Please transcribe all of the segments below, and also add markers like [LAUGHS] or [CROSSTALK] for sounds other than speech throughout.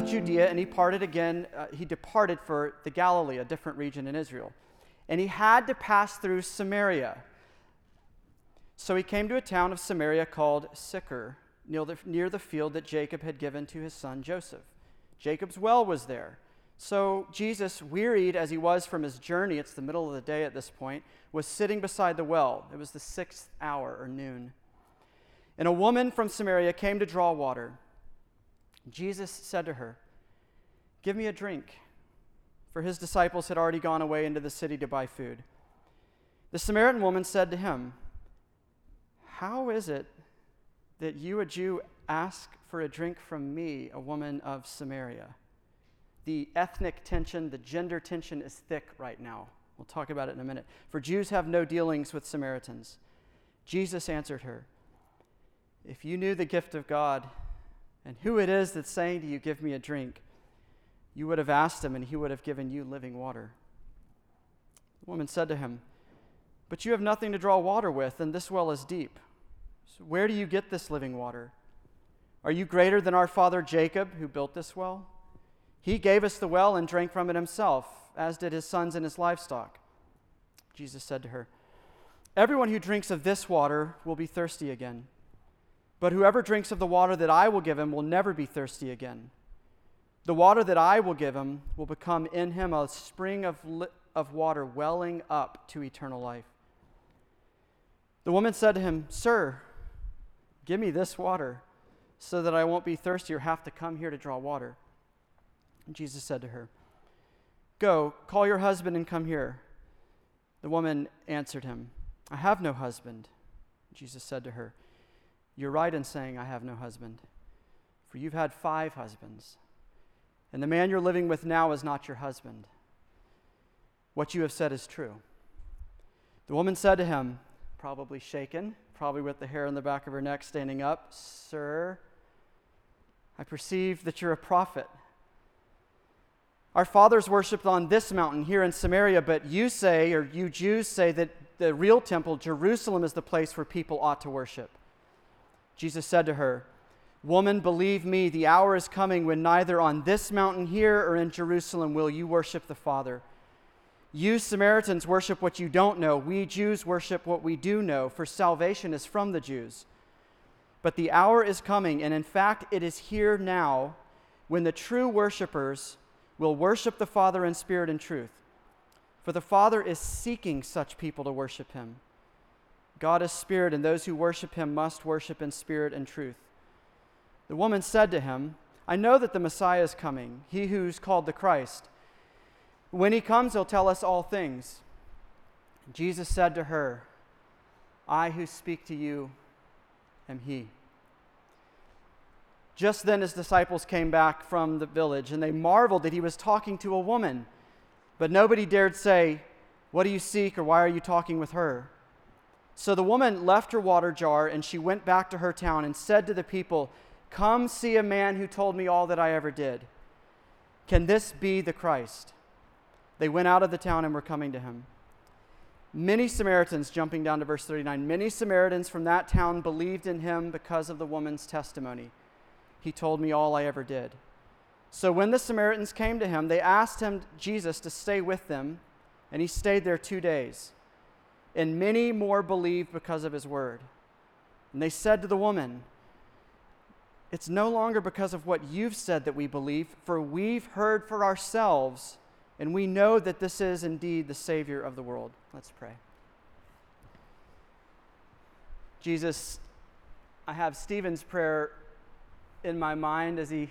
left Judea and he parted again. Uh, he departed for the Galilee, a different region in Israel. And he had to pass through Samaria. So he came to a town of Samaria called Sychar, near the, near the field that Jacob had given to his son Joseph. Jacob's well was there. So Jesus, wearied as he was from his journey, it's the middle of the day at this point, was sitting beside the well. It was the sixth hour or noon. And a woman from Samaria came to draw water. Jesus said to her, Give me a drink. For his disciples had already gone away into the city to buy food. The Samaritan woman said to him, How is it that you, a Jew, ask for a drink from me, a woman of Samaria? The ethnic tension, the gender tension is thick right now. We'll talk about it in a minute. For Jews have no dealings with Samaritans. Jesus answered her, if you knew the gift of God and who it is that's saying to you, Give me a drink, you would have asked him and he would have given you living water. The woman said to him, But you have nothing to draw water with, and this well is deep. So where do you get this living water? Are you greater than our father Jacob, who built this well? He gave us the well and drank from it himself, as did his sons and his livestock. Jesus said to her, Everyone who drinks of this water will be thirsty again. But whoever drinks of the water that I will give him will never be thirsty again. The water that I will give him will become in him a spring of, li- of water welling up to eternal life. The woman said to him, Sir, give me this water so that I won't be thirsty or have to come here to draw water. And Jesus said to her, Go, call your husband and come here. The woman answered him, I have no husband. Jesus said to her, you're right in saying, I have no husband, for you've had five husbands, and the man you're living with now is not your husband. What you have said is true. The woman said to him, probably shaken, probably with the hair on the back of her neck standing up, Sir, I perceive that you're a prophet. Our fathers worshiped on this mountain here in Samaria, but you say, or you Jews say, that the real temple, Jerusalem, is the place where people ought to worship. Jesus said to her, Woman, believe me, the hour is coming when neither on this mountain here or in Jerusalem will you worship the Father. You Samaritans worship what you don't know. We Jews worship what we do know, for salvation is from the Jews. But the hour is coming, and in fact, it is here now, when the true worshipers will worship the Father in spirit and truth. For the Father is seeking such people to worship him. God is spirit, and those who worship him must worship in spirit and truth. The woman said to him, I know that the Messiah is coming, he who's called the Christ. When he comes, he'll tell us all things. Jesus said to her, I who speak to you am he. Just then his disciples came back from the village, and they marveled that he was talking to a woman. But nobody dared say, What do you seek, or why are you talking with her? So the woman left her water jar and she went back to her town and said to the people, Come see a man who told me all that I ever did. Can this be the Christ? They went out of the town and were coming to him. Many Samaritans, jumping down to verse 39, many Samaritans from that town believed in him because of the woman's testimony. He told me all I ever did. So when the Samaritans came to him, they asked him, Jesus, to stay with them, and he stayed there two days and many more believed because of his word. And they said to the woman, It's no longer because of what you've said that we believe, for we've heard for ourselves, and we know that this is indeed the Savior of the world. Let's pray. Jesus, I have Stephen's prayer in my mind as he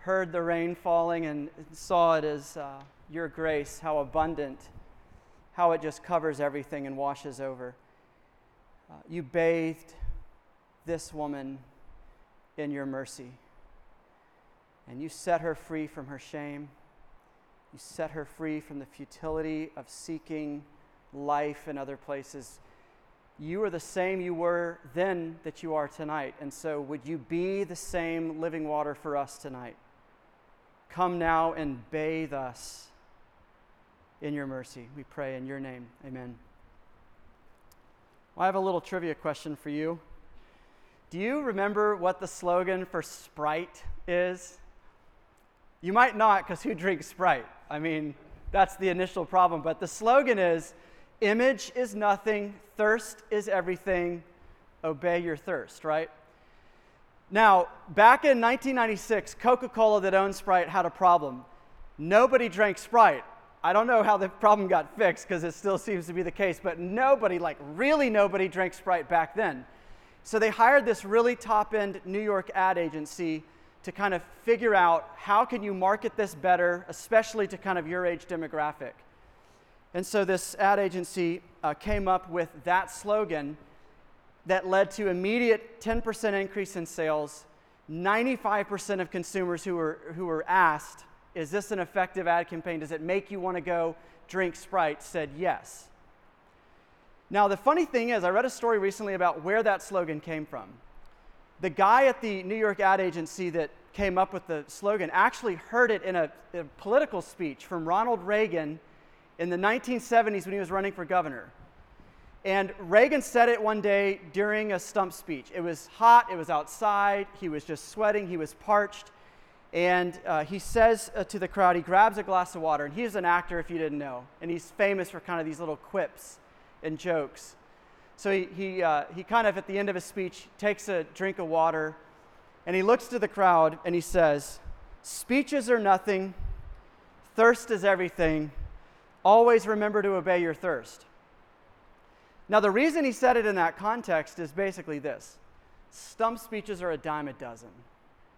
heard the rain falling and saw it as uh, your grace, how abundant how it just covers everything and washes over. Uh, you bathed this woman in your mercy, and you set her free from her shame. You set her free from the futility of seeking life in other places. You are the same you were then that you are tonight. And so, would you be the same living water for us tonight? Come now and bathe us in your mercy. We pray in your name. Amen. Well, I have a little trivia question for you. Do you remember what the slogan for Sprite is? You might not, because who drinks Sprite? I mean, that's the initial problem. But the slogan is image is nothing, thirst is everything, obey your thirst, right? Now, back in 1996, Coca Cola that owned Sprite had a problem. Nobody drank Sprite. I don't know how the problem got fixed because it still seems to be the case, but nobody, like really nobody, drank Sprite back then. So they hired this really top end New York ad agency to kind of figure out how can you market this better, especially to kind of your age demographic. And so this ad agency uh, came up with that slogan that led to immediate 10% increase in sales. 95% of consumers who were, who were asked, is this an effective ad campaign? Does it make you want to go drink Sprite? said yes. Now, the funny thing is, I read a story recently about where that slogan came from the guy at the New York ad agency that came up with the slogan actually heard it in a, a, political speech from Ronald Reagan in the 1970s when he was running for governor. And Reagan said it one day during a stump speech. It was hot, it was outside, he was just sweating, he was parched. And uh, he says uh, to the crowd, he grabs a glass of water, and he's an actor if you didn't know. And he's famous for kind of these little quips and jokes. So he, he, uh, he kind of, at the end of his speech, takes a drink of water and he looks to the crowd and he says, Speeches are nothing, thirst is everything. Always remember to obey your thirst. Now, the reason he said it in that context is basically this stump speeches are a dime a dozen.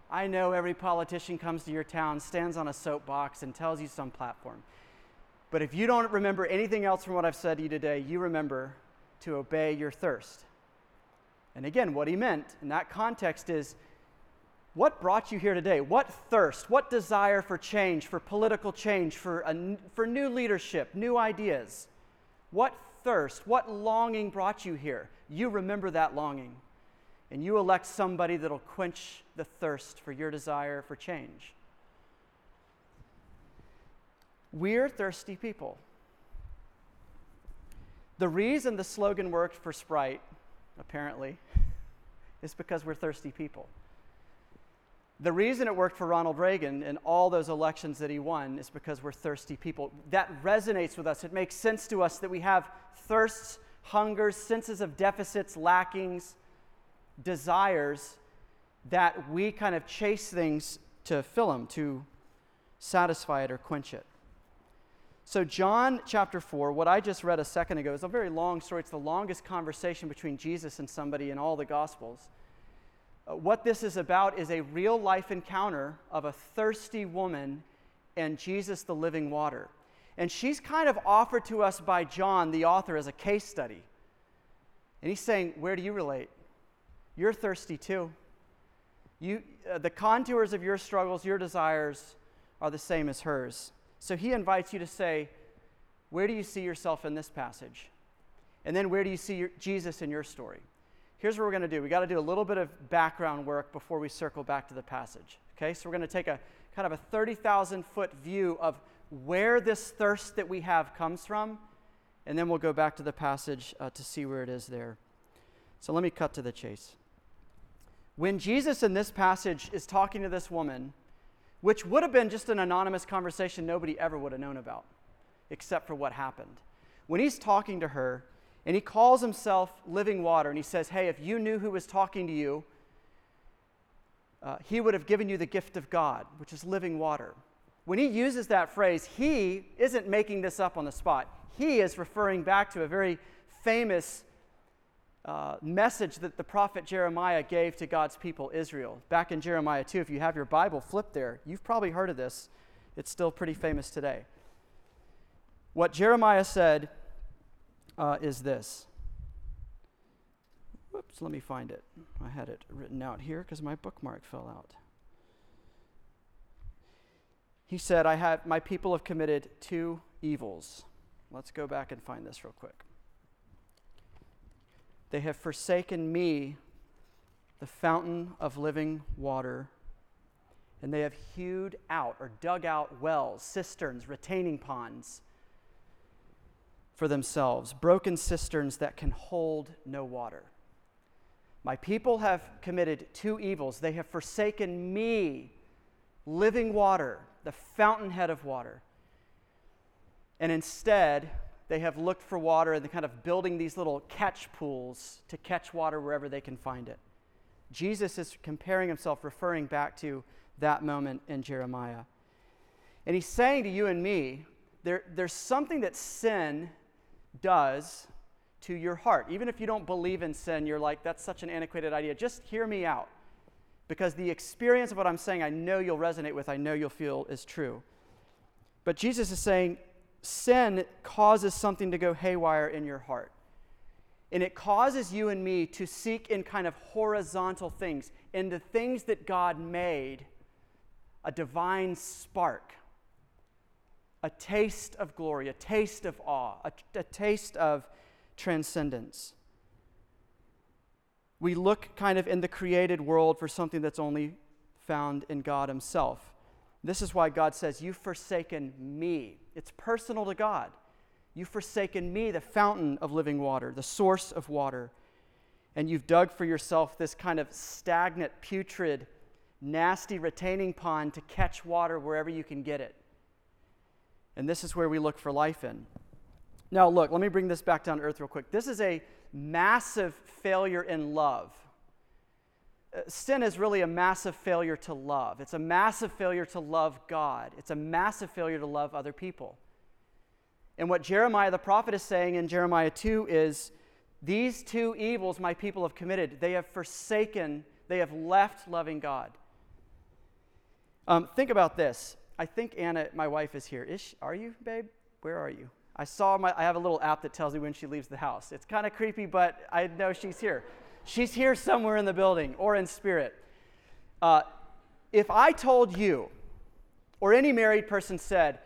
I know every politician comes to your town, stands on a soapbox, and tells you some platform. But if you don't remember anything else from what I've said to you today, you remember to obey your thirst. And again, what he meant in that context is what brought you here today? What thirst, what desire for change, for political change, for, a, for new leadership, new ideas? What thirst, what longing brought you here? You remember that longing. And you elect somebody that'll quench the thirst for your desire for change. We're thirsty people. The reason the slogan worked for Sprite, apparently, [LAUGHS] is because we're thirsty people. The reason it worked for Ronald Reagan and all those elections that he won is because we're thirsty people. That resonates with us. It makes sense to us that we have thirsts, hungers, senses of deficits, lackings, desires that we kind of chase things to fill them, to satisfy it or quench it. So, John chapter 4, what I just read a second ago, is a very long story. It's the longest conversation between Jesus and somebody in all the Gospels. Uh, what this is about is a real life encounter of a thirsty woman and Jesus, the living water. And she's kind of offered to us by John, the author, as a case study. And he's saying, Where do you relate? You're thirsty too. You, uh, the contours of your struggles, your desires, are the same as hers. So he invites you to say, Where do you see yourself in this passage? And then where do you see your, Jesus in your story? Here's what we're going to do. We got to do a little bit of background work before we circle back to the passage. Okay, so we're going to take a kind of a 30,000 foot view of where this thirst that we have comes from, and then we'll go back to the passage uh, to see where it is there. So let me cut to the chase. When Jesus in this passage is talking to this woman, which would have been just an anonymous conversation nobody ever would have known about, except for what happened. When he's talking to her, and he calls himself living water, and he says, Hey, if you knew who was talking to you, uh, he would have given you the gift of God, which is living water. When he uses that phrase, he isn't making this up on the spot. He is referring back to a very famous uh, message that the prophet Jeremiah gave to God's people, Israel. Back in Jeremiah 2, if you have your Bible flipped there, you've probably heard of this. It's still pretty famous today. What Jeremiah said uh, is this. Whoops, let me find it. I had it written out here because my bookmark fell out. He said, I have, My people have committed two evils. Let's go back and find this real quick. They have forsaken me, the fountain of living water, and they have hewed out or dug out wells, cisterns, retaining ponds for themselves, broken cisterns that can hold no water. My people have committed two evils. They have forsaken me, living water. the fountainhead of water. And instead, they have looked for water and they're kind of building these little catch pools to catch water wherever they can find it. Jesus is comparing himself, referring back to that moment in Jeremiah. And he's saying to you and me, there, there's something that sin does to your heart. Even if you don't believe in sin, you're like, that's such an antiquated idea. Just hear me out. Because the experience of what I'm saying, I know you'll resonate with, I know you'll feel is true. But Jesus is saying, sin causes something to go haywire in your heart. And it causes you and me to seek in kind of horizontal things, in the things that God made, a divine spark, a taste of glory, a taste of awe, a, a taste of transcendence. We look kind of in the created world for something that's only found in God Himself. This is why God says, You've forsaken me. It's personal to God. You've forsaken me, the fountain of living water, the source of water. And you've dug for yourself this kind of stagnant, putrid, nasty retaining pond to catch water wherever you can get it. And this is where we look for life in. Now, look, let me bring this back down to earth real quick. This is a massive failure in love. Uh, sin is really a massive failure to love. It's a massive failure to love God. It's a massive failure to love other people. And what Jeremiah the prophet is saying in Jeremiah 2 is these two evils my people have committed. They have forsaken, they have left loving God. Um, think about this. I think Anna, my wife, is here. Is she, are you, babe? Where are you? I saw my, I have a little app that tells me when she leaves the house. It's kind of creepy, but I know she's here. She's here somewhere in the building or in spirit. Uh, if I told you, or any married person said,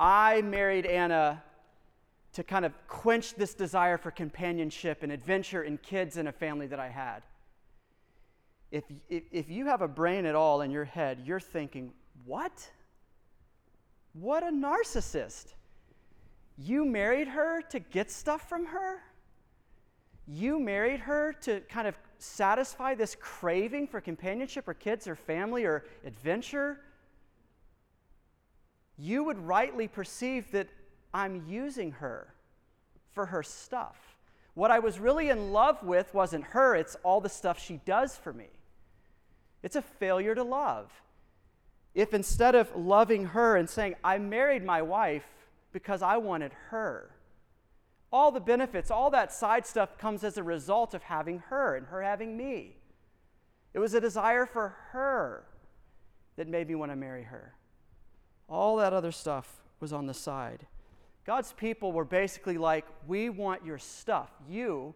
I married Anna to kind of quench this desire for companionship and adventure and kids and a family that I had. If, if, if you have a brain at all in your head, you're thinking, what? What a narcissist. You married her to get stuff from her? You married her to kind of satisfy this craving for companionship or kids or family or adventure? You would rightly perceive that I'm using her for her stuff. What I was really in love with wasn't her, it's all the stuff she does for me. It's a failure to love. If instead of loving her and saying, I married my wife because I wanted her. All the benefits, all that side stuff comes as a result of having her and her having me. It was a desire for her that made me want to marry her. All that other stuff was on the side. God's people were basically like, We want your stuff. You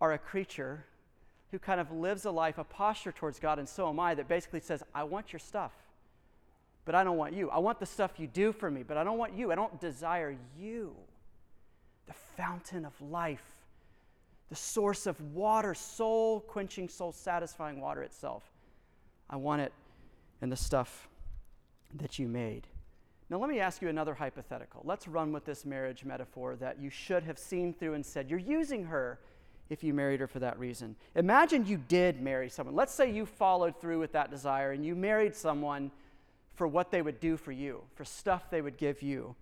are a creature who kind of lives a life, a posture towards God, and so am I, that basically says, I want your stuff but I don't want you. I want the stuff you do for me, but I don't want you. I don't desire you. Fountain of life, the source of water, soul quenching, soul satisfying water itself. I want it in the stuff that you made. Now, let me ask you another hypothetical. Let's run with this marriage metaphor that you should have seen through and said, You're using her if you married her for that reason. Imagine you did marry someone. Let's say you followed through with that desire and you married someone for what they would do for you, for stuff they would give you.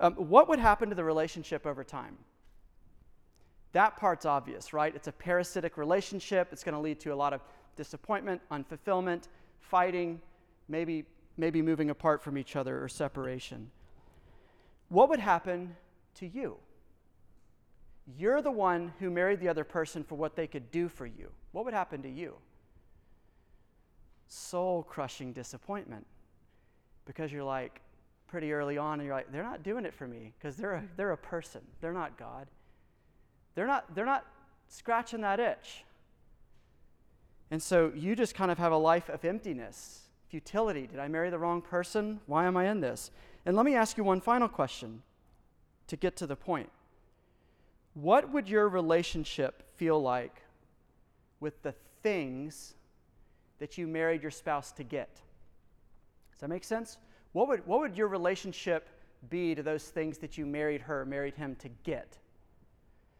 Um, what would happen to the relationship over time? That part's obvious, right? It's a parasitic relationship. It's going to lead to a lot of disappointment, unfulfillment, fighting, maybe, maybe moving apart from each other or separation. What would happen to you? You're the one who married the other person for what they could do for you. What would happen to you? Soul crushing disappointment because you're like pretty early on and you're like they're not doing it for me because they're a, they're a person. They're not god. They're not they're not scratching that itch. And so you just kind of have a life of emptiness futility. Did i marry the wrong person? Why am i in this? And let me ask you one final question to get to the point. What would your relationship feel like with the things that you married your spouse to get? Does that make sense? What would, what would your relationship be to those things that you married her, married him to get?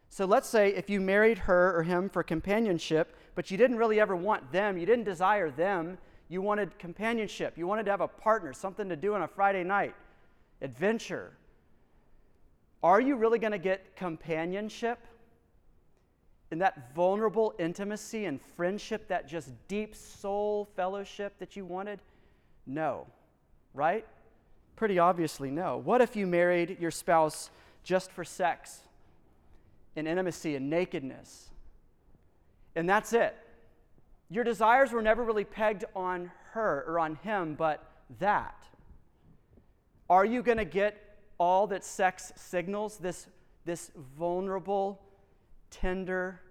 So let's say if you married her or him for companionship, but you didn't really ever want them, you didn't desire them, You wanted companionship. You wanted to have a partner, something to do on a Friday night, adventure. Are you really going to get companionship? In that vulnerable intimacy and friendship, that just deep soul fellowship that you wanted? No. Right? Pretty obviously, no. What if you married your spouse just for sex and intimacy and nakedness? And that's it. Your desires were never really pegged on her or on him, but that. Are you going to get all that sex signals, this, this vulnerable, tender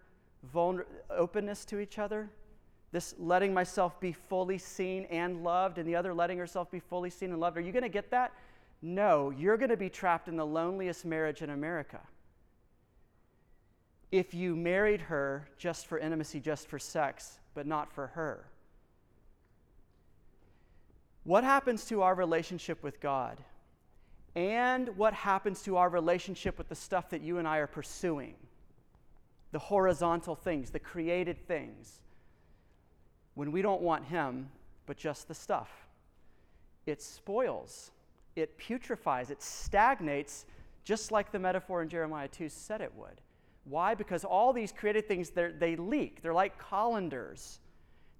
vulner- openness to each other? This letting myself be fully seen and loved, and the other letting herself be fully seen and loved. Are you going to get that? No, you're going to be trapped in the loneliest marriage in America. If you married her just for intimacy, just for sex, but not for her. What happens to our relationship with God? And what happens to our relationship with the stuff that you and I are pursuing? The horizontal things, the created things. When we don't want Him, but just the stuff, it spoils, it putrefies, it stagnates, just like the metaphor in Jeremiah 2 said it would. Why? Because all these created things, they leak. They're like colanders.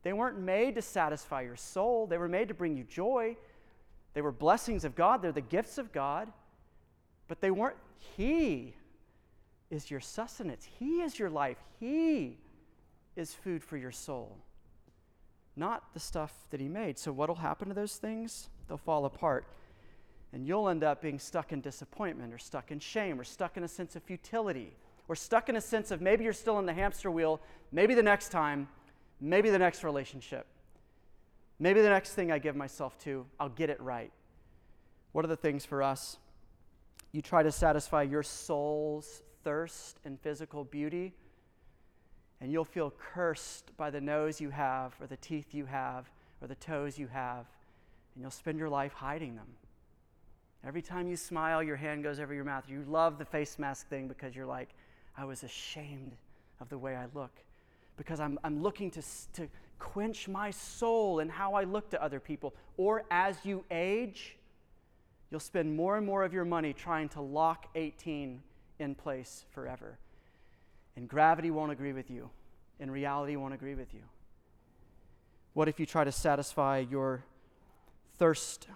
They weren't made to satisfy your soul, they were made to bring you joy. They were blessings of God, they're the gifts of God. But they weren't, He is your sustenance, He is your life, He is food for your soul, not the stuff that He made. So, what will happen to those things? They'll fall apart. And you'll end up being stuck in disappointment or stuck in shame or stuck in a sense of futility or stuck in a sense of maybe you're still in the hamster wheel, maybe the next time, maybe the next relationship, maybe the next thing I give myself to, I'll get it right. What are the things for us? You try to satisfy your soul's thirst and physical beauty, and you'll feel cursed by the nose you have, or the teeth you have, or the toes you have, and you'll spend your life hiding them. Every time you smile, your hand goes over your mouth. You love the face mask thing because you're like, I was ashamed of the way I look because I'm, I'm looking to, to quench my soul in how I look to other people. Or as you age, you'll spend more and more of your money trying to lock 18 in place forever. And gravity won't agree with you, and reality won't agree with you. What if you try to satisfy your thirst,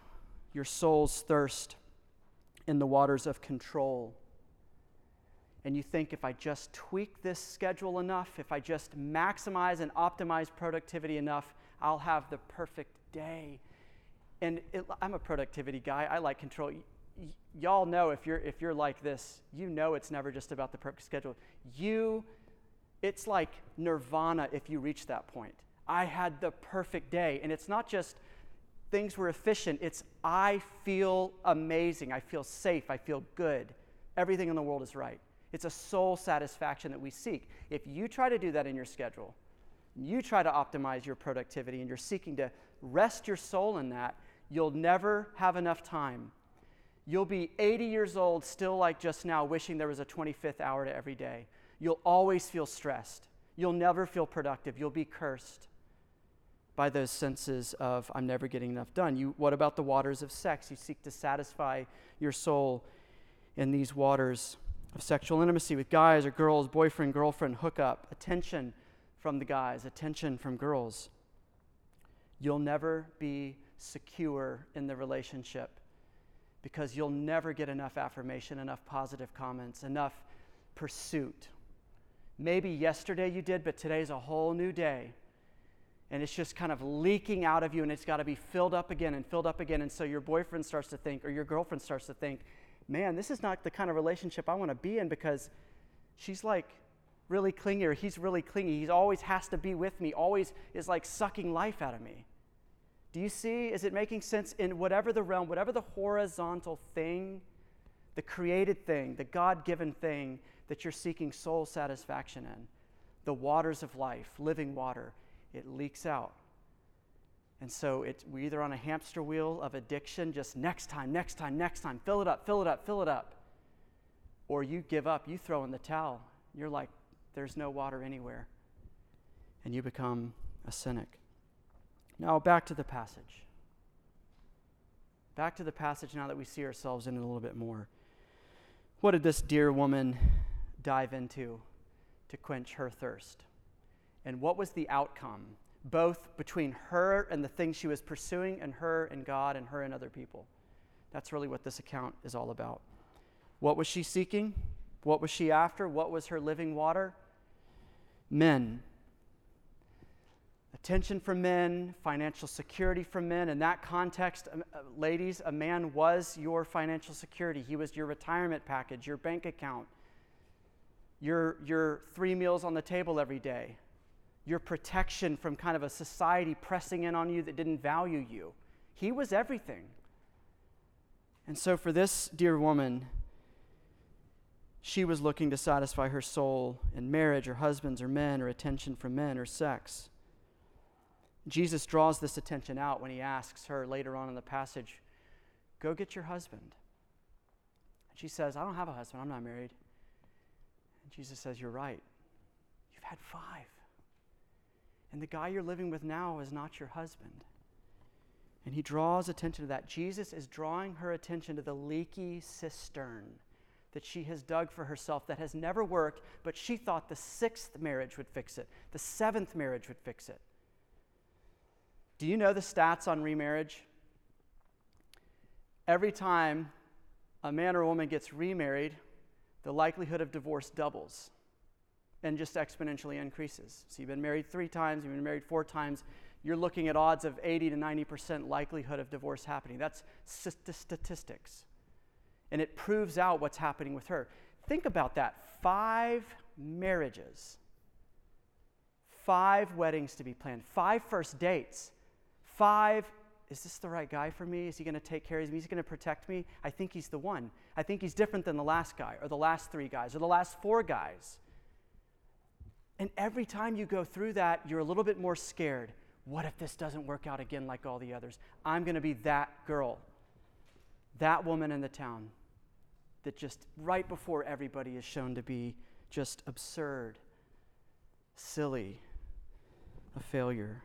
your soul's thirst, in the waters of control? and you think if I just tweak this schedule enough, if I just maximize and optimize productivity enough, I'll have the perfect day. And it, I'm a productivity guy. I like control. Y- y'all know if you're if you're like this, you know it's never just about the perfect schedule. You, it's like nirvana if you reach that point. I had the perfect day, and it's not just things were efficient. It's I feel amazing. I feel safe. I feel good. Everything in the world is right. It's a soul satisfaction that we seek. If you try to do that in your schedule, you try to optimize your productivity and you're seeking to rest your soul in that, you'll never have enough time. You'll be 80 years old, still like just now, wishing there was a 25th hour to every day. You'll always feel stressed. You'll never feel productive. You'll be cursed by those senses of, I'm never getting enough done. You, what about the waters of sex? You seek to satisfy your soul in these waters of sexual intimacy with guys or girls, boyfriend, girlfriend, hookup, attention from the guys, attention from girls. You'll never be secure in the relationship because you'll never get enough affirmation, enough positive comments, enough pursuit. Maybe yesterday you did, but today's a whole new day. And it's just kind of leaking out of you, and it's got to be filled up again and filled up again. And so your boyfriend starts to think, or your girlfriend starts to think, man, this is not the kind of relationship I want to be in because she's like really clingy or he's really clingy. He always has to be with me, always is like sucking life out of me. Do you see? Is it making sense in whatever the realm, whatever the horizontal thing, the created thing, the God given thing that you're seeking soul satisfaction in? The waters of life, living water, it leaks out. And so it, we're either on a hamster wheel of addiction, just next time, next time, next time, fill it up, fill it up, fill it up. Or you give up, you throw in the towel. You're like, there's no water anywhere. And you become a cynic. Now, back to the passage. Back to the passage now that we see ourselves in it a little bit more. What did this dear woman dive into to quench her thirst? And what was the outcome, both between her and the things she was pursuing, and her and God, and her and other people? That's really what this account is all about. What was she seeking? What was she after? What was her living water? Men attention from men, financial security from men. In that context, ladies, a man was your financial security. He was your retirement package, your bank account, your, your three meals on the table every day, your protection from kind of a society pressing in on you that didn't value you. He was everything. And so, for this dear woman, she was looking to satisfy her soul in marriage or husbands or men or attention from men or sex. Jesus draws this attention out when he asks her later on in the passage, Go get your husband. And she says, I don't have a husband. I'm not married. And Jesus says, You're right. You've had five. And the guy you're living with now is not your husband. And he draws attention to that. Jesus is drawing her attention to the leaky cistern that she has dug for herself that has never worked, but she thought the sixth marriage would fix it, the seventh marriage would fix it. Do you know the stats on remarriage? Every time a man or woman gets remarried, the likelihood of divorce doubles and just exponentially increases. So you've been married three times, you've been married four times, you're looking at odds of 80 to 90% likelihood of divorce happening. That's statistics. And it proves out what's happening with her. Think about that five marriages, five weddings to be planned, five first dates. Five, is this the right guy for me? Is he going to take care of me? Is he going to protect me? I think he's the one. I think he's different than the last guy, or the last three guys, or the last four guys. And every time you go through that, you're a little bit more scared. What if this doesn't work out again like all the others? I'm going to be that girl, that woman in the town that just right before everybody is shown to be just absurd, silly, a failure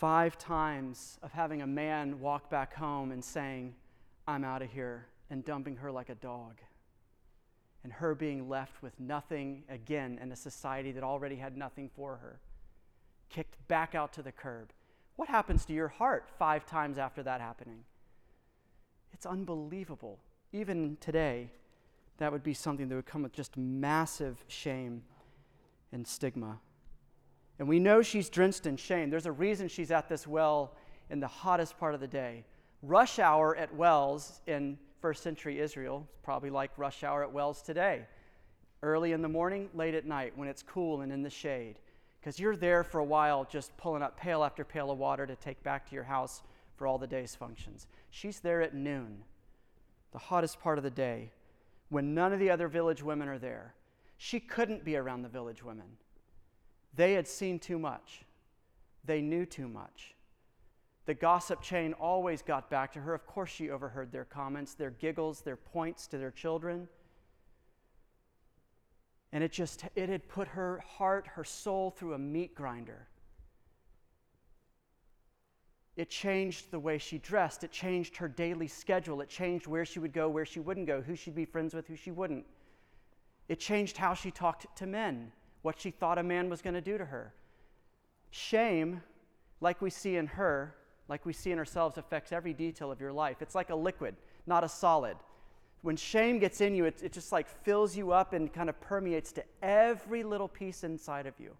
five times of having a man walk back home and saying, I'm out of here, and dumping her like a dog. And her being left with nothing again in a society that already had nothing for her, kicked back out to the curb. What happens to your heart five times after that happening? It's unbelievable. Even today, that would be something that would come with just massive shame and stigma. And we know she's drenched in shame. There's a reason she's at this well in the hottest part of the day. Rush hour at wells in first century Israel is probably like rush hour at wells today. Early in the morning, late at night when it's cool and in the shade. Because you're there for a while just pulling up pail after pail of water to take back to your house for all the day's functions. She's there at noon, the hottest part of the day, when none of the other village women are there. She couldn't be around the village women. They had seen too much, they knew too much. The gossip chain always got back to her. Of course, she overheard their comments, their giggles, their points to their children. And it just, it had put her heart, her soul through a meat grinder. It changed the way she dressed. It changed her daily schedule. It changed where she would go, where she wouldn't go, who she'd be friends with, who she wouldn't. It changed how she talked to men what she thought a man was going to do to her. Shame, like we see in her, like we see in ourselves, affects every detail of your life. It's like a liquid, not a solid. When shame gets in you, it, it just like fills you up and kind of permeates to every little piece inside of you,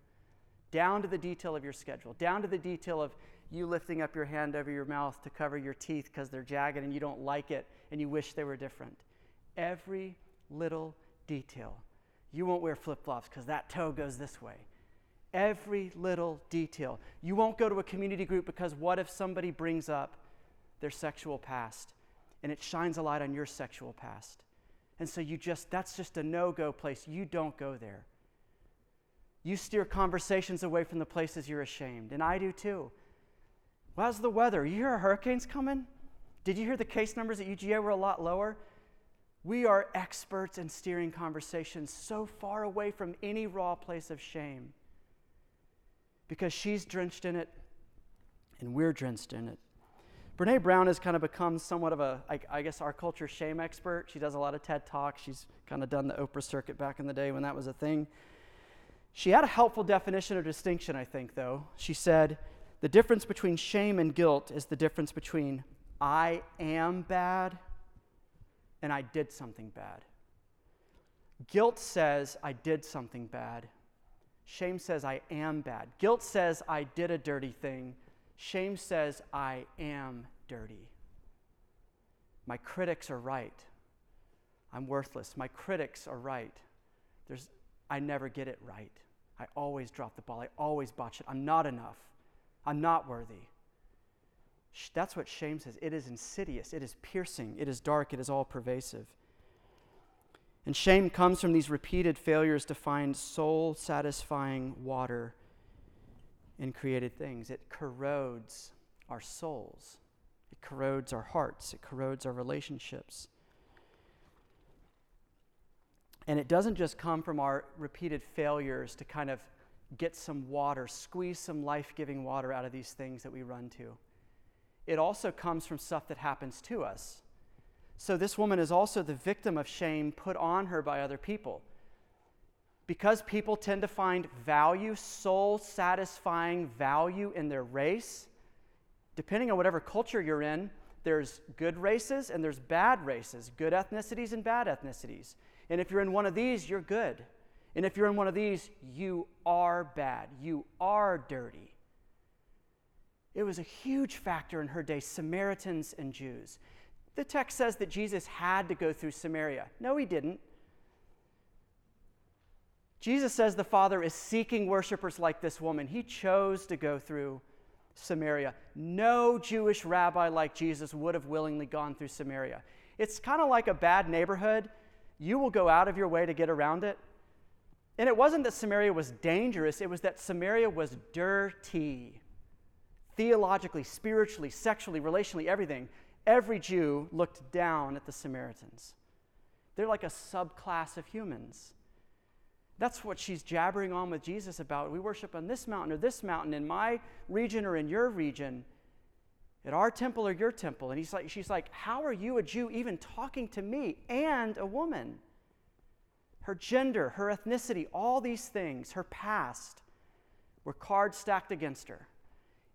down to the detail of your schedule, down to the detail of you lifting up your hand over your mouth to cover your teeth because they're jagged and you don't like it and you wish they were different. Every little detail you won't wear flip flops because that toe goes this way. Every little detail. You won't go to a community group because what if somebody brings up their sexual past and it shines a light on your sexual past? And so you just, that's just a no go place. You don't go there. You steer conversations away from the places you're ashamed. And I do too. How's the weather? You hear hurricanes coming? Did you hear the case numbers at UGA were a lot lower? We are experts in steering conversations so far away from any raw place of shame. because she's drenched in it and we're drenched in it. Brene Brown has kind of become somewhat of a, I, I guess, our culture shame expert. She does a lot of TED Talks. She's kind of done the Oprah circuit back in the day when that was a thing. She had a helpful definition or distinction, I think, though. She said, the difference between shame and guilt is the difference between I am bad and I did something bad. Guilt says I did something bad. Shame says I am bad. Guilt says I did a dirty thing. Shame says I am dirty. My critics are right. I'm worthless. My critics are right. There's, I never get it right. I always drop the ball. I always botch it. I'm not enough. I'm not worthy. That's what shame says. It is insidious, it is piercing, it is dark, it is all pervasive. And shame comes from these repeated failures to find soul satisfying water in created things. It corrodes our souls, it corrodes our hearts, it corrodes our relationships. And it doesn't just come from our repeated failures to kind of get some water, squeeze some life giving water out of these things that we run to. It also comes from stuff that happens to us. So, this woman is also the victim of shame put on her by other people. Because people tend to find value, soul satisfying value in their race, depending on whatever culture you're in, there's good races and there's bad races, good ethnicities and bad ethnicities. And if you're in one of these, you're good. And if you're in one of these, you are bad. You are dirty. It was a huge factor in her day, Samaritans and Jews. The text says that Jesus had to go through Samaria. No, he didn't. Jesus says the Father is seeking worshipers like this woman. He chose to go through Samaria. No Jewish rabbi like Jesus would have willingly gone through Samaria. It's kind of like a bad neighborhood. You will go out of your way to get around it. And it wasn't that Samaria was dangerous, it was that Samaria was dirty. Theologically, spiritually, sexually, relationally, everything. Every Jew looked down at the Samaritans. They're like a subclass of humans. That's what she's jabbering on with Jesus about. We worship on this mountain or this mountain in my region or in your region, at our temple or your temple. And he's like, she's like, How are you, a Jew, even talking to me and a woman? her gender, her ethnicity, all these things, her past, were cards stacked against her.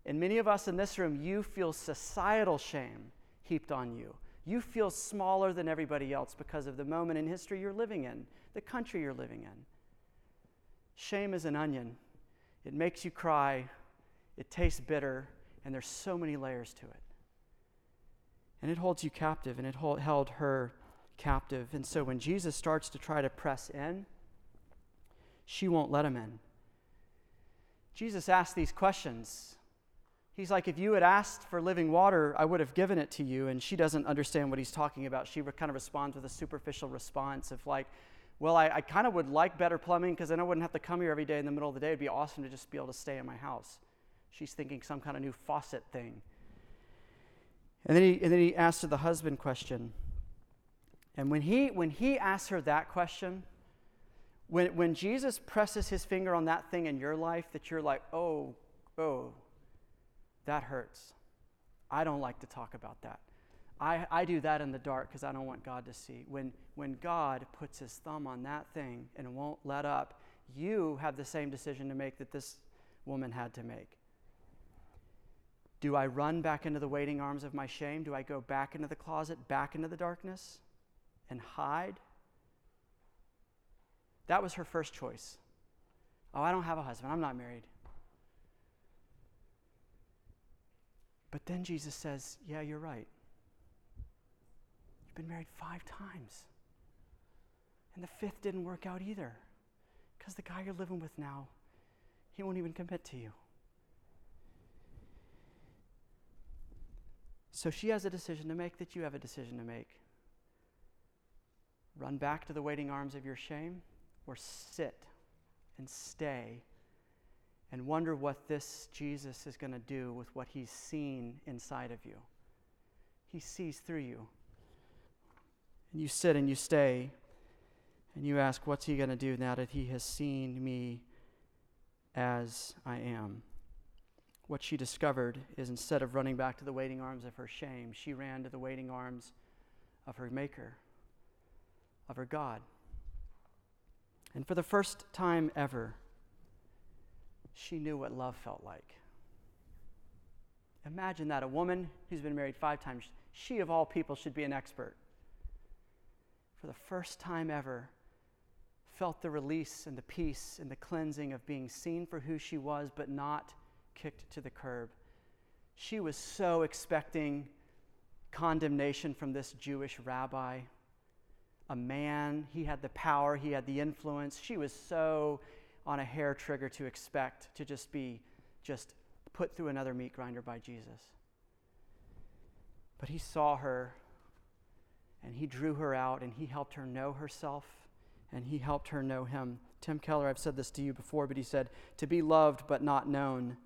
And many of us in this room, you feel societal shame heaped on you. You feel smaller than everybody else because of the moment in history you're living in, the country you're living in. Shame is an onion. It makes you cry, it tastes bitter, and there's so many layers to it. And it holds you captive, and it hold, held her captive. And so when Jesus starts to try to press in, she won't let him in. Jesus asked these questions. He's like, if you had asked for living water, I would have given it to you. And she doesn't understand what he's talking about. She kind of responds with a superficial response of, like, well, I, I kind of would like better plumbing because then I wouldn't have to come here every day in the middle of the day. It'd be awesome to just be able to stay in my house. She's thinking some kind of new faucet thing. And then he, and then he asks her the husband question. And when he, when he asks her that question, when, when Jesus presses his finger on that thing in your life that you're like, oh, oh, that hurts. I don't like to talk about that. I, I do that in the dark because I don't want God to see. When, when God puts his thumb on that thing and won't let up, you have the same decision to make that this woman had to make. Do I run back into the waiting arms of my shame? Do I go back into the closet, back into the darkness? and hide? That was her first choice. Oh, I don't have a husband. I'm not married. But then Jesus says, Yeah, you're right. You've been married five times. And the fifth didn't work out either. Because the guy you're living with now, he won't even commit to you. So she has a decision to make that you have a decision to make. Run back to the waiting arms of your shame or sit and stay and wonder what this Jesus is going to do with what he's seen inside of you. He sees through you. And you sit and you stay and you ask, What's he going to do now that he has seen me as I am. What she discovered is instead of running back to the waiting arms of her shame, she ran to the waiting arms of her Maker, of her God. And for the first time ever, she knew what love felt like. Imagine that a woman who's been married five times, she of all people should be an expert. For the first time ever, felt the release and the peace and the cleansing of being seen for who she was, but not kicked to the curb. She was so expecting condemnation from this Jewish rabbi, a man. He had the power, he had the influence. She was so on a hair trigger to expect to just be just put through another meat grinder by Jesus. But he saw her and he drew her out and he helped her know herself and he helped her know him. Tim Keller, I've said this to you before, but he said, To be loved but not known.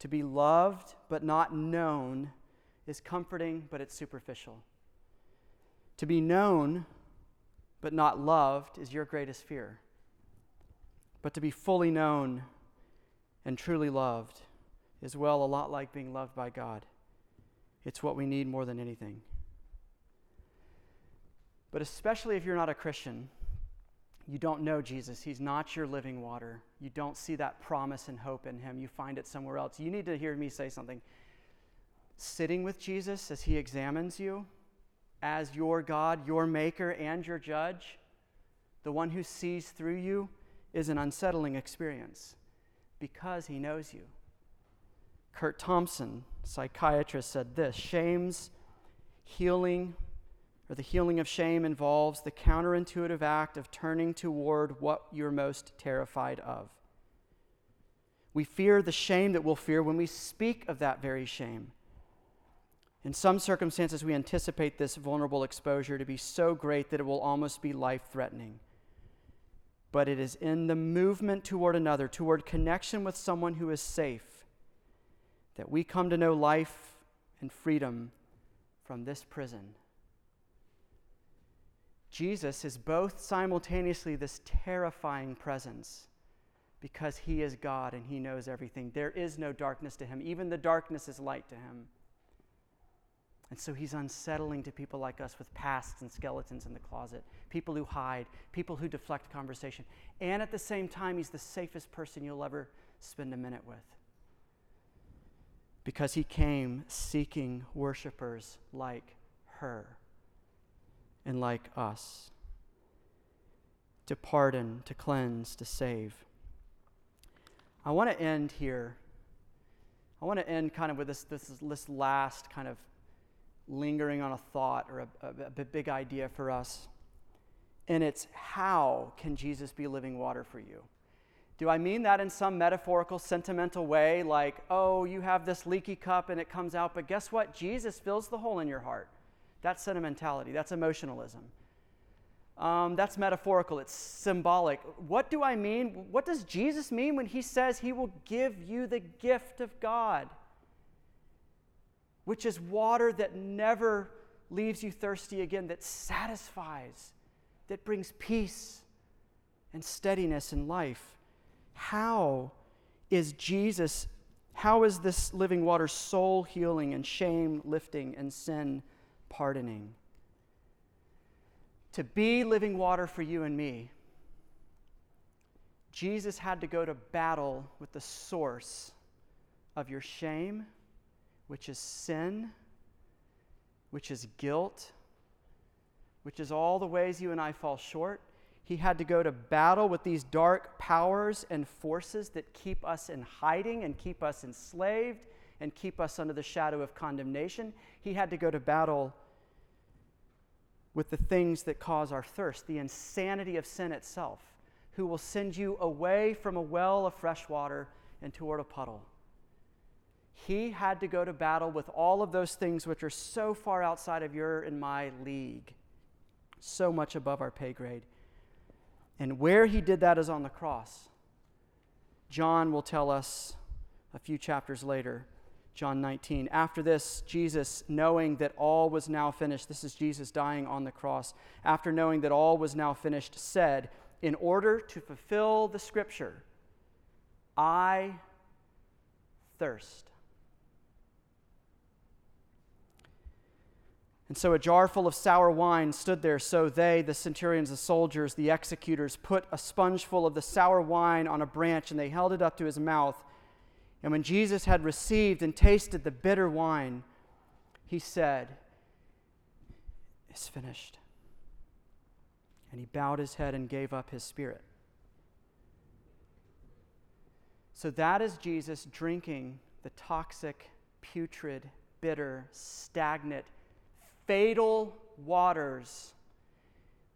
To be loved but not known is comforting, but it's superficial. To be known but not loved is your greatest fear. But to be fully known and truly loved is, well, a lot like being loved by God. It's what we need more than anything. But especially if you're not a Christian, you don't know Jesus. He's not your living water. You don't see that promise and hope in him. You find it somewhere else. You need to hear me say something. Sitting with Jesus as he examines you as your God, your maker, and your judge, the one who sees through you, is an unsettling experience because he knows you. Curt Thompson, psychiatrist, said this shame's healing or the healing of shame involves the counterintuitive act of turning toward what you're most terrified of. We fear the shame that we'll fear when we speak of that very shame. In some circumstances, we anticipate this vulnerable exposure to be so great that it will almost be life threatening. But it is in the movement toward another, toward connection with someone who is safe, that we come to know life and freedom from this prison. Jesus is both simultaneously this terrifying presence because he is God and he knows everything. There is no darkness to him, even the darkness is light to him. And so he's unsettling to people like us with pasts and skeletons in the closet, people who hide, people who deflect conversation. And at the same time, he's the safest person you'll ever spend a minute with. Because he came seeking worshipers like her and like us to pardon, to cleanse, to save. I want to end here. I want to end kind of with this, this, this last kind of lingering on a thought or a, a, a big idea for us. And it's how can Jesus be living water for you? Do I mean that in some metaphorical, sentimental way, like, oh, you have this leaky cup and it comes out, but guess what? Jesus fills the hole in your heart. That's sentimentality, that's emotionalism. Um, that's metaphorical, it's symbolic. What do I mean? What does Jesus mean when he says he will give you the gift of God, which is water that never leaves you thirsty again, that satisfies, that brings peace and steadiness in life? How is Jesus, how is this living water soul healing and shame lifting and sin? pardoning. To be living water for you and me, Jesus had to go to battle with the source of your shame, which is sin, which is guilt, which is all the ways you and I fall short. He had to go to battle with these dark powers and forces that keep us in hiding and keep us enslaved and keep us under the shadow of condemnation. He had to go to battle with the things that cause our thirst, the insanity of sin itself, who will send you away from a well of fresh water and toward a puddle. He had to go to battle with all of those things which are so far outside of your and my league, so much above our pay grade. And where he did that is on the cross. John will tell us a few chapters later John 19. After this, Jesus, knowing that all was now finished, this is Jesus dying on the cross, after knowing that all was now finished, said, In order to fulfill the scripture, I thirst. And so a jar full of sour wine stood there. So they, the centurions, the soldiers, the executors, put a sponge full of the sour wine on a branch and they held it up to his mouth. And when Jesus had received and tasted the bitter wine, he said, It's finished. And he bowed his head and gave up his spirit. So that is Jesus drinking the toxic, putrid, bitter, stagnant, fatal waters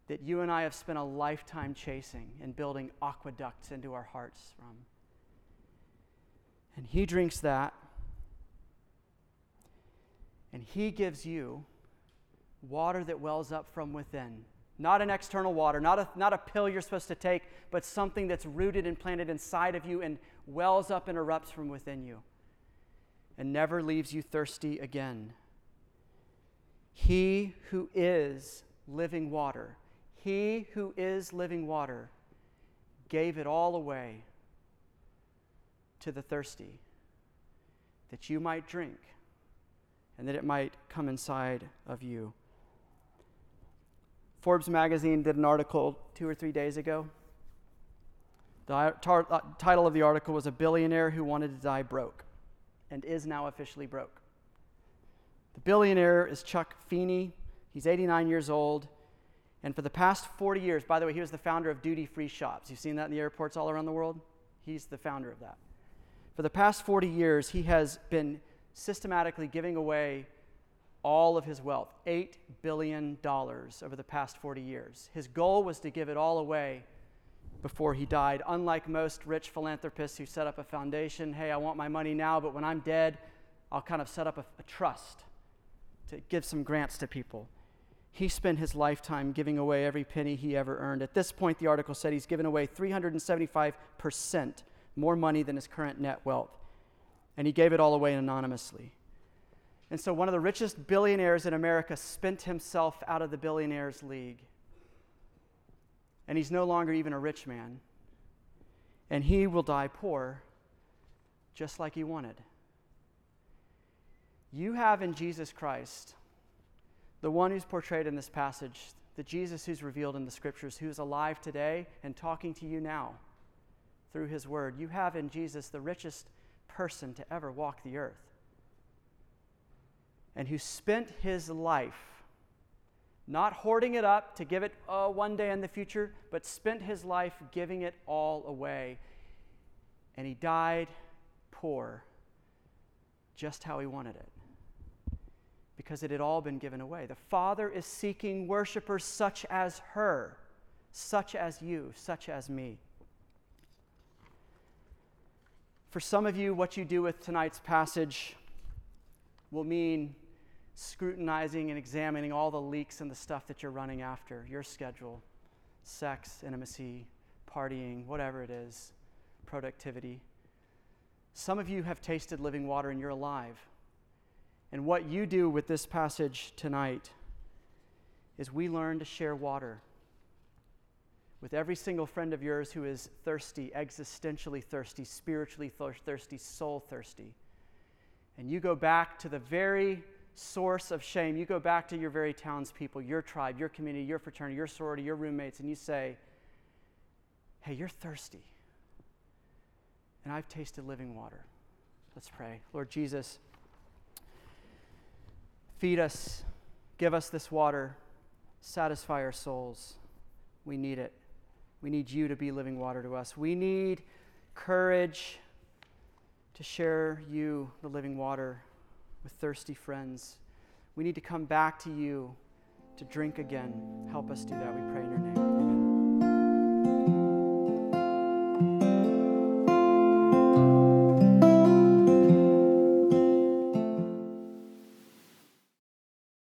that you and I have spent a lifetime chasing and building aqueducts into our hearts from. And he drinks that, and he gives you water that wells up from within. Not an external water, not a, not a pill you're supposed to take, but something that's rooted and planted inside of you and wells up and erupts from within you and never leaves you thirsty again. He who is living water, he who is living water, gave it all away to the thirsty, that you might drink and that it might come inside of you. Forbes magazine did an article two or three days ago. The tar- uh, title of the article was A Billionaire Who Wanted to Die Broke and is now officially broke. The billionaire is Chuck Feeney. He's 89 years old. And for the past 40 years, by the way, he was the founder of duty free shops. You've seen that in the airports all around the world? He's the founder of that. For the past 40 years, he has been systematically giving away all of his wealth $8 billion over the past 40 years. His goal was to give it all away before he died. Unlike most rich philanthropists who set up a foundation, hey, I want my money now, but when I'm dead, I'll kind of set up a, a trust to give some grants to people. He spent his lifetime giving away every penny he ever earned. At this point, the article said he's given away 375% more money than his current net wealth. And he gave it all away anonymously. And so, one of the richest billionaires in America spent himself out of the billionaires' league. And he's no longer even a rich man. And he will die poor, just like he wanted. You have in Jesus Christ, the one who's portrayed in this passage, the Jesus who's revealed in the scriptures, who's alive today and talking to you now through his word. You have in Jesus the richest person to ever walk the earth and who spent his life not hoarding it up to give it uh, one day in the future, but spent his life giving it all away. And he died poor, just how he wanted it because it had all been given away. The Father is seeking worshipers such as her, such as you, such as me. For some of you, what you do with tonight's passage will mean scrutinizing and examining all the leaks and the stuff that you're running after your schedule, sex, intimacy, partying, whatever it is, productivity. Some of you have tasted living water and you're alive. And what you do with this passage tonight is we learn to share water with every single friend of yours who is thirsty, existentially thirsty, spiritually thirsty, soul thirsty. And you go back to the very source of shame. You go back to your very townspeople, your tribe, your community, your fraternity, your sorority, your roommates, and you say, Hey, you're thirsty. And I've tasted living water. Let's pray. Lord Jesus, Feed us, give us this water, satisfy our souls. We need it. We need you to be living water to us. We need courage to share you, the living water, with thirsty friends. We need to come back to you to drink again. Help us do that, we pray in your name.